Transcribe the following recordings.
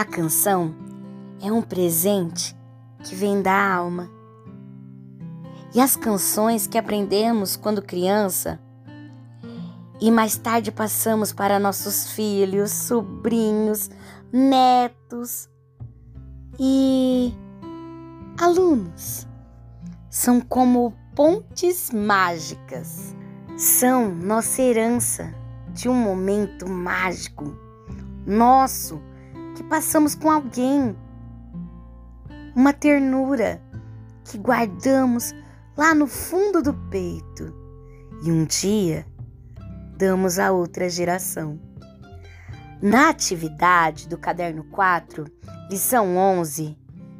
A canção é um presente que vem da alma. E as canções que aprendemos quando criança e mais tarde passamos para nossos filhos, sobrinhos, netos e alunos são como pontes mágicas. São nossa herança de um momento mágico nosso que passamos com alguém. Uma ternura que guardamos lá no fundo do peito e um dia damos a outra geração. Na atividade do caderno 4, lição 11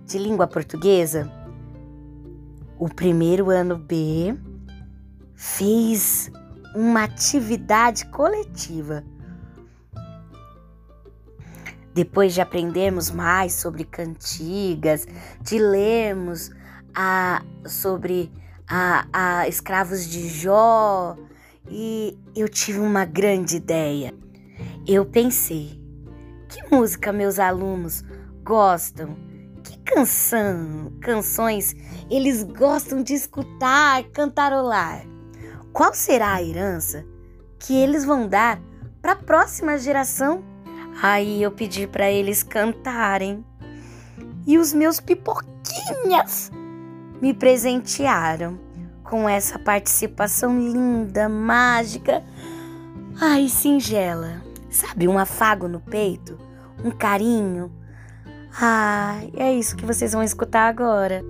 de língua portuguesa, o primeiro ano B fez uma atividade coletiva. Depois de aprendermos mais sobre cantigas, de lermos a, sobre a, a escravos de Jó, e eu tive uma grande ideia. Eu pensei: que música meus alunos gostam? Que canção, canções eles gostam de escutar, cantarolar? Qual será a herança que eles vão dar para a próxima geração? Aí eu pedi para eles cantarem. E os meus pipoquinhas me presentearam com essa participação linda, mágica, ai, singela. Sabe, um afago no peito, um carinho. Ah, é isso que vocês vão escutar agora.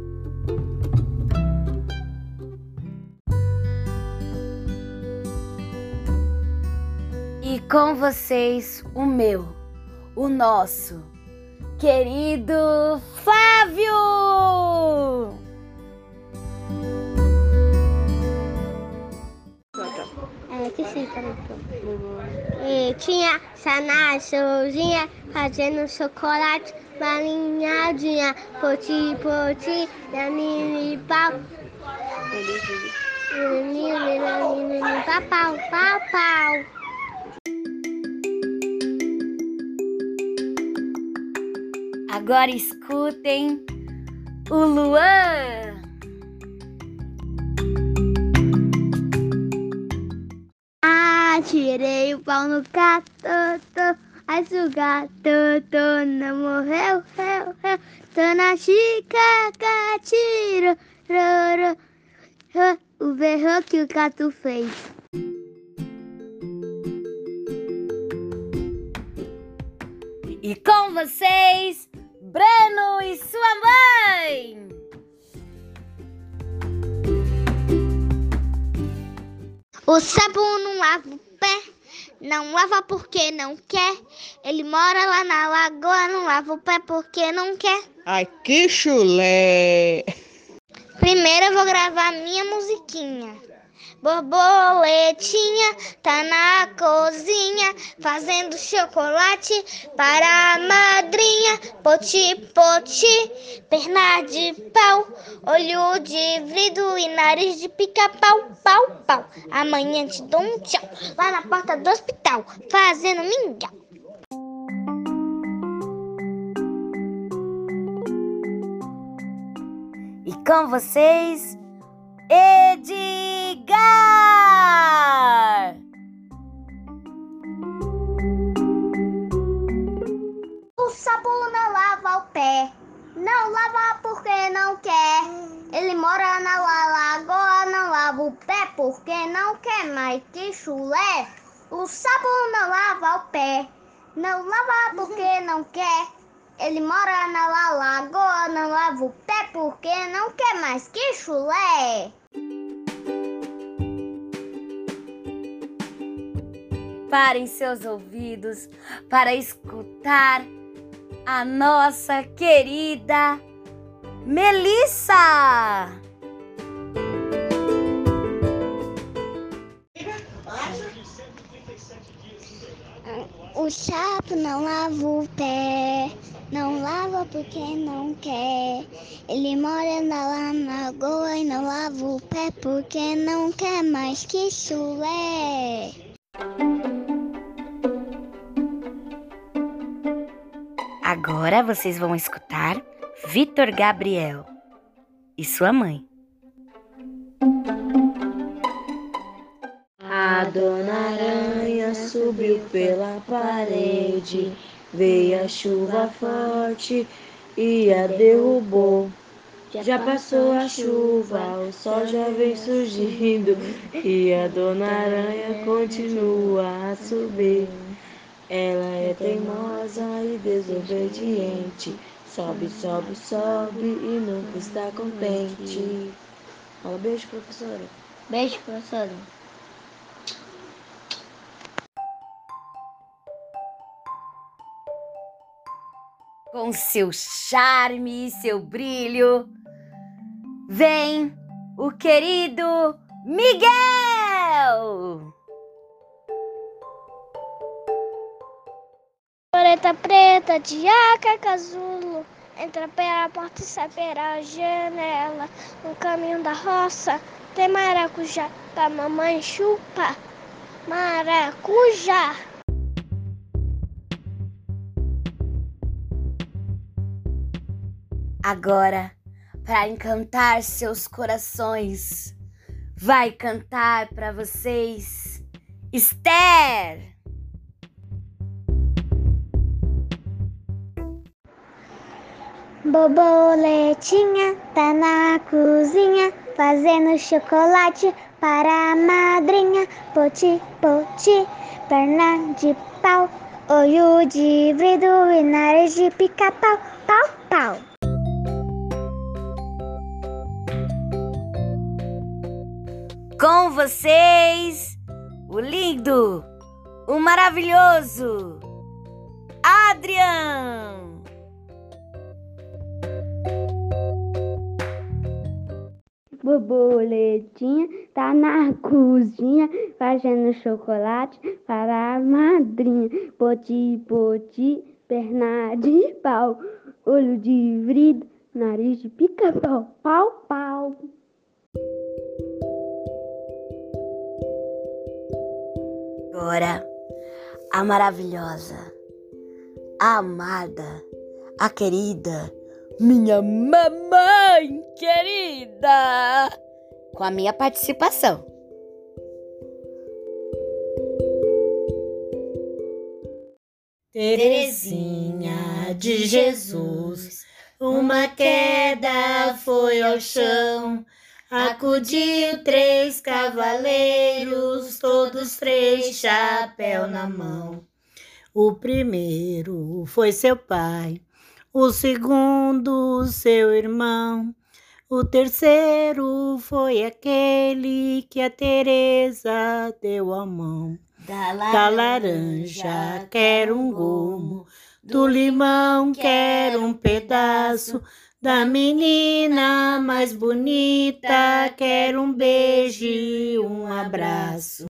E com vocês, o meu, o nosso querido Flávio! É, sim, E tinha Sanachozinha fazendo chocolate, balinhadinha, poti, poti, da mini pau. Pau, pau, pau, pau. Agora escutem o Luan. Atirei o pau no gato, mas o gato não morreu, reu, reu. Tô na chica, tiro, o berro que o gato fez. E com vocês, Breno e sua mãe! O sapo não lava o pé, não lava porque não quer. Ele mora lá na lagoa, não lava o pé porque não quer. Ai, que chulé! Primeiro eu vou gravar minha musiquinha. Borboletinha tá na cozinha fazendo chocolate para a madrinha. Poti, poti, perna de pau, olho de vidro e nariz de pica-pau, pau, pau. Amanhã te dou um tchau lá na porta do hospital fazendo mingau. E com vocês, Edgar! O sapo não lava o pé, não lava porque não quer. Ele mora na lagoa, não lava o pé porque não quer mais que chulé. O sapo não lava o pé, não lava porque não quer. Ele mora na lagoa, não lava o pé porque não quer mais que chulé. Parem seus ouvidos para escutar a nossa querida Melissa! O sapo não lava o pé, não lava porque não quer. Ele mora na lagoa e não lava o pé porque não quer mais que chulé. Agora vocês vão escutar Vitor Gabriel e sua mãe. A dona Aranha subiu pela parede, veio a chuva forte e a derrubou. Já passou a chuva, o sol já vem surgindo e a dona Aranha continua a subir. Ela é teimosa e desobediente. Sobe, sobe, sobe e nunca está contente. Fala beijo, professora. Beijo, professora. Com seu charme e seu brilho, vem o querido Miguel! Preta preta, diaca casulo, entra pela porta e sai pela janela. No caminho da roça tem maracujá pra mamãe chupa. Maracujá. Agora, para encantar seus corações, vai cantar para vocês Esther! Borboletinha tá na cozinha fazendo chocolate para a madrinha. Poti, poti, perna de pau, olho de vidro e nariz de pica-pau, pau, pau. Com vocês, o lindo, o maravilhoso Adrian! Borboletinha tá na cozinha fazendo chocolate para a madrinha. Poti, poti, perna de pau, olho de vidro, nariz de pica-pau, pau, pau. Agora, a maravilhosa, a amada, a querida, minha mamãe querida, com a minha participação. Terezinha de Jesus, uma queda foi ao chão. Acudiu três cavaleiros, todos três chapéu na mão. O primeiro foi seu pai, o segundo seu irmão, o terceiro foi aquele que a Teresa deu a mão. Da Da laranja quero um gomo, do limão quero um pedaço, da menina mais bonita quero um beijo e um abraço.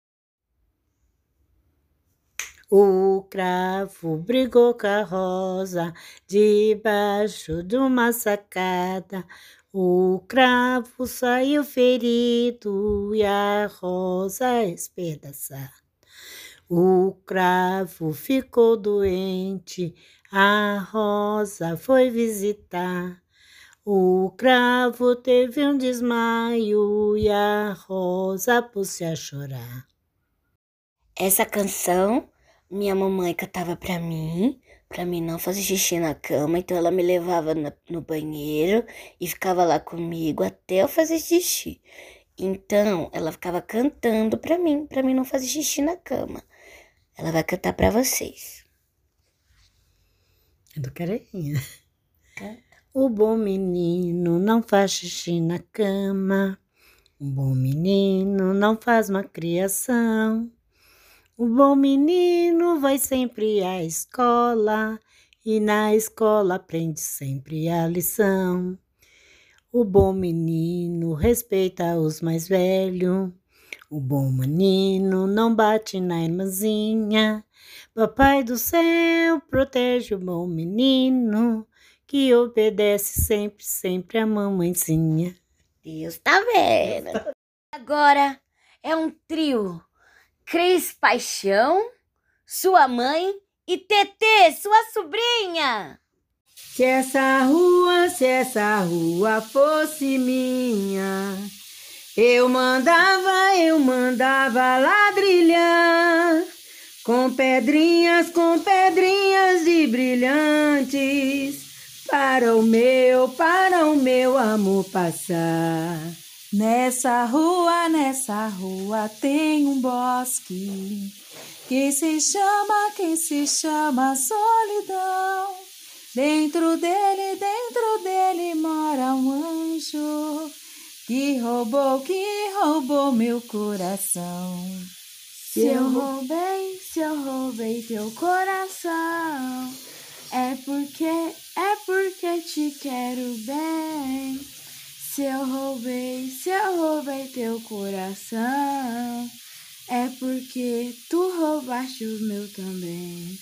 O cravo brigou com a rosa debaixo de uma sacada. O cravo saiu ferido e a rosa espedaçada. O cravo ficou doente, a rosa foi visitar. O cravo teve um desmaio e a rosa pôs-se a chorar. Essa canção minha mamãe cantava pra mim, pra mim não fazer xixi na cama, então ela me levava na- no banheiro e ficava lá comigo até eu fazer xixi. Então, ela ficava cantando pra mim, pra mim não fazer xixi na cama. Ela vai cantar pra vocês. É do Careinha. O bom menino não faz xixi na cama. O bom menino não faz uma criação. O bom menino vai sempre à escola e na escola aprende sempre a lição. O bom menino respeita os mais velhos. O bom menino não bate na irmãzinha. Papai do céu protege o bom menino que obedece sempre, sempre a mamãezinha. Deus tá vendo. Agora é um trio. Cris Paixão, sua mãe e Tetê, sua sobrinha. Se essa rua, se essa rua fosse minha, eu mandava, eu mandava ladrilhar com pedrinhas, com pedrinhas de brilhantes para o meu, para o meu amor passar. Nessa rua, nessa rua tem um bosque que se chama, que se chama solidão. Dentro dele, dentro dele mora um anjo que roubou, que roubou meu coração. Se eu roubei, se eu roubei teu coração, é porque, é porque te quero bem. Se eu roubei, se eu roubei teu coração, é porque tu roubaste o meu também.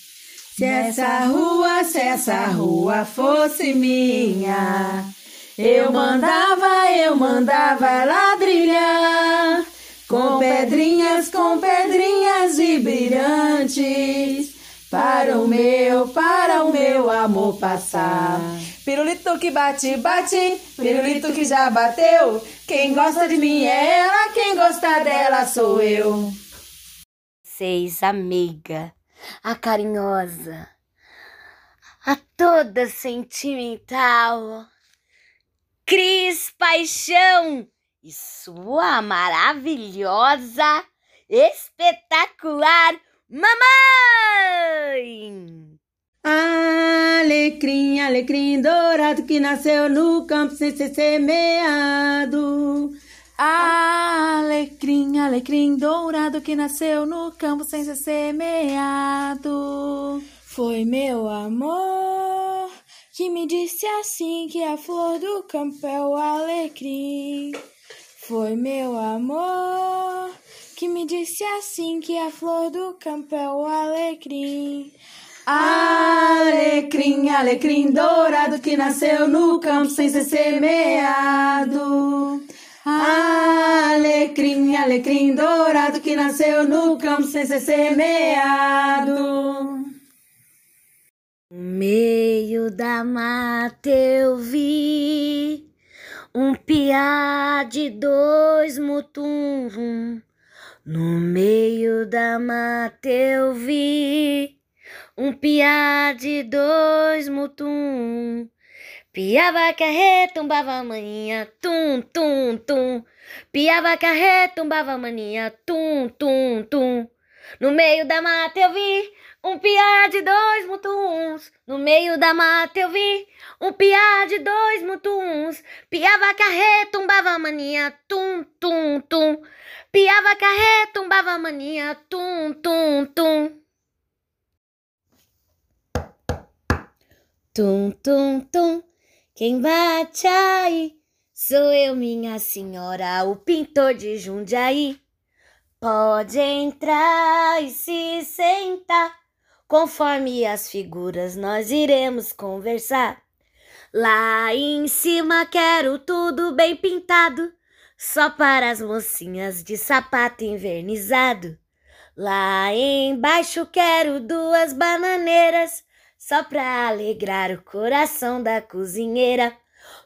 Se essa rua, se essa rua fosse minha, eu mandava, eu mandava ladrilhar com pedrinhas, com pedrinhas e brilhantes para o meu, para o meu amor passar. Pirulito que bate, bate, pirulito que já bateu. Quem gosta de mim é ela, quem gosta dela sou eu. Seis, amiga a carinhosa, a toda sentimental, Cris Paixão e sua maravilhosa, espetacular mamãe. Alecrim, alecrim dourado que nasceu no campo sem ser semeado. Alecrim, alecrim dourado que nasceu no campo sem ser semeado. Foi meu amor que me disse assim que a flor do campo é o alecrim. Foi meu amor que me disse assim que a flor do campo é o alecrim. Alecrim, alecrim dourado que nasceu no campo sem ser semeado. Alecrim, alecrim dourado que nasceu no campo sem ser semeado. No meio da mata eu vi um piá de dois mutum. No meio da mata eu vi um piá de dois mutum. Piava carreta, tumbava maninha, tum, tum, tum. Piava carreta, tumbava maninha, tum, tum, tum. No meio da mata eu vi um piá de dois mutuns. No meio da mata eu vi um piá de dois mutuns. Piava carreta, tumbava maninha, tum, tum, tum. Piava carreta, tumbava maninha, tum, tum, tum. Tum, tum, tum. Quem bate aí sou eu, minha senhora, o pintor de Jundiaí. Pode entrar e se sentar, conforme as figuras nós iremos conversar. Lá em cima quero tudo bem pintado, só para as mocinhas de sapato invernizado. Lá embaixo quero duas bananeiras só pra alegrar o coração da cozinheira.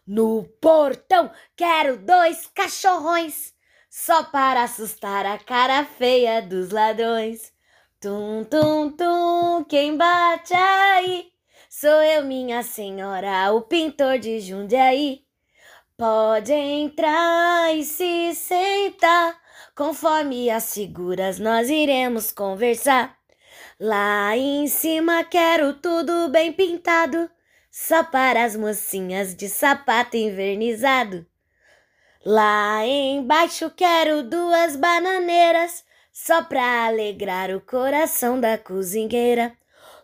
No portão quero dois cachorrões, só para assustar a cara feia dos ladrões. Tum, tum, tum, quem bate aí? Sou eu, minha senhora, o pintor de Jundiaí. Pode entrar e se sentar, conforme as figuras nós iremos conversar. Lá em cima quero tudo bem pintado, só para as mocinhas de sapato invernizado. Lá embaixo quero duas bananeiras, só para alegrar o coração da cozinheira.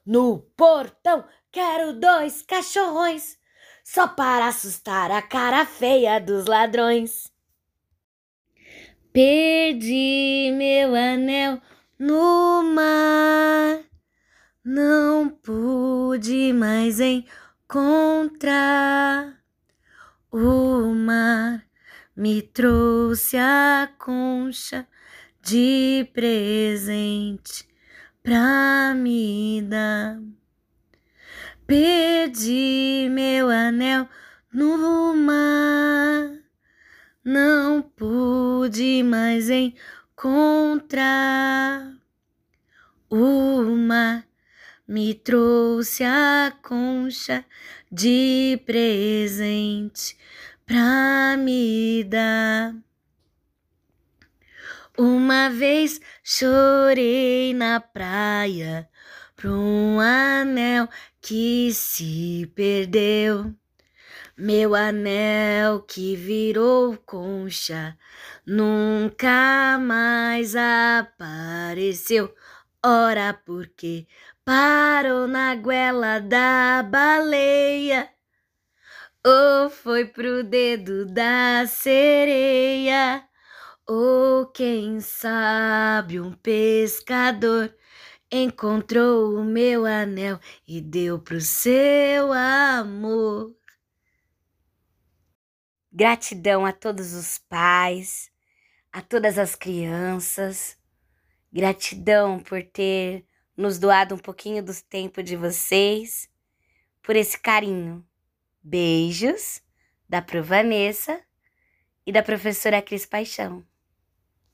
No portão quero dois cachorrões, só para assustar a cara feia dos ladrões. Perdi meu anel no mar. Não pude mais encontrar. O mar me trouxe a concha de presente pra me dar. Perdi meu anel no mar, não pude mais encontrar. O mar me trouxe a concha de presente pra me dar. Uma vez chorei na praia por um anel que se perdeu. Meu anel que virou concha nunca mais apareceu. Ora, porque parou na goela da baleia? Ou foi pro dedo da sereia? Ou quem sabe um pescador encontrou o meu anel e deu pro seu amor. Gratidão a todos os pais, a todas as crianças. Gratidão por ter nos doado um pouquinho do tempo de vocês, por esse carinho. Beijos da Pro Vanessa e da professora Cris Paixão.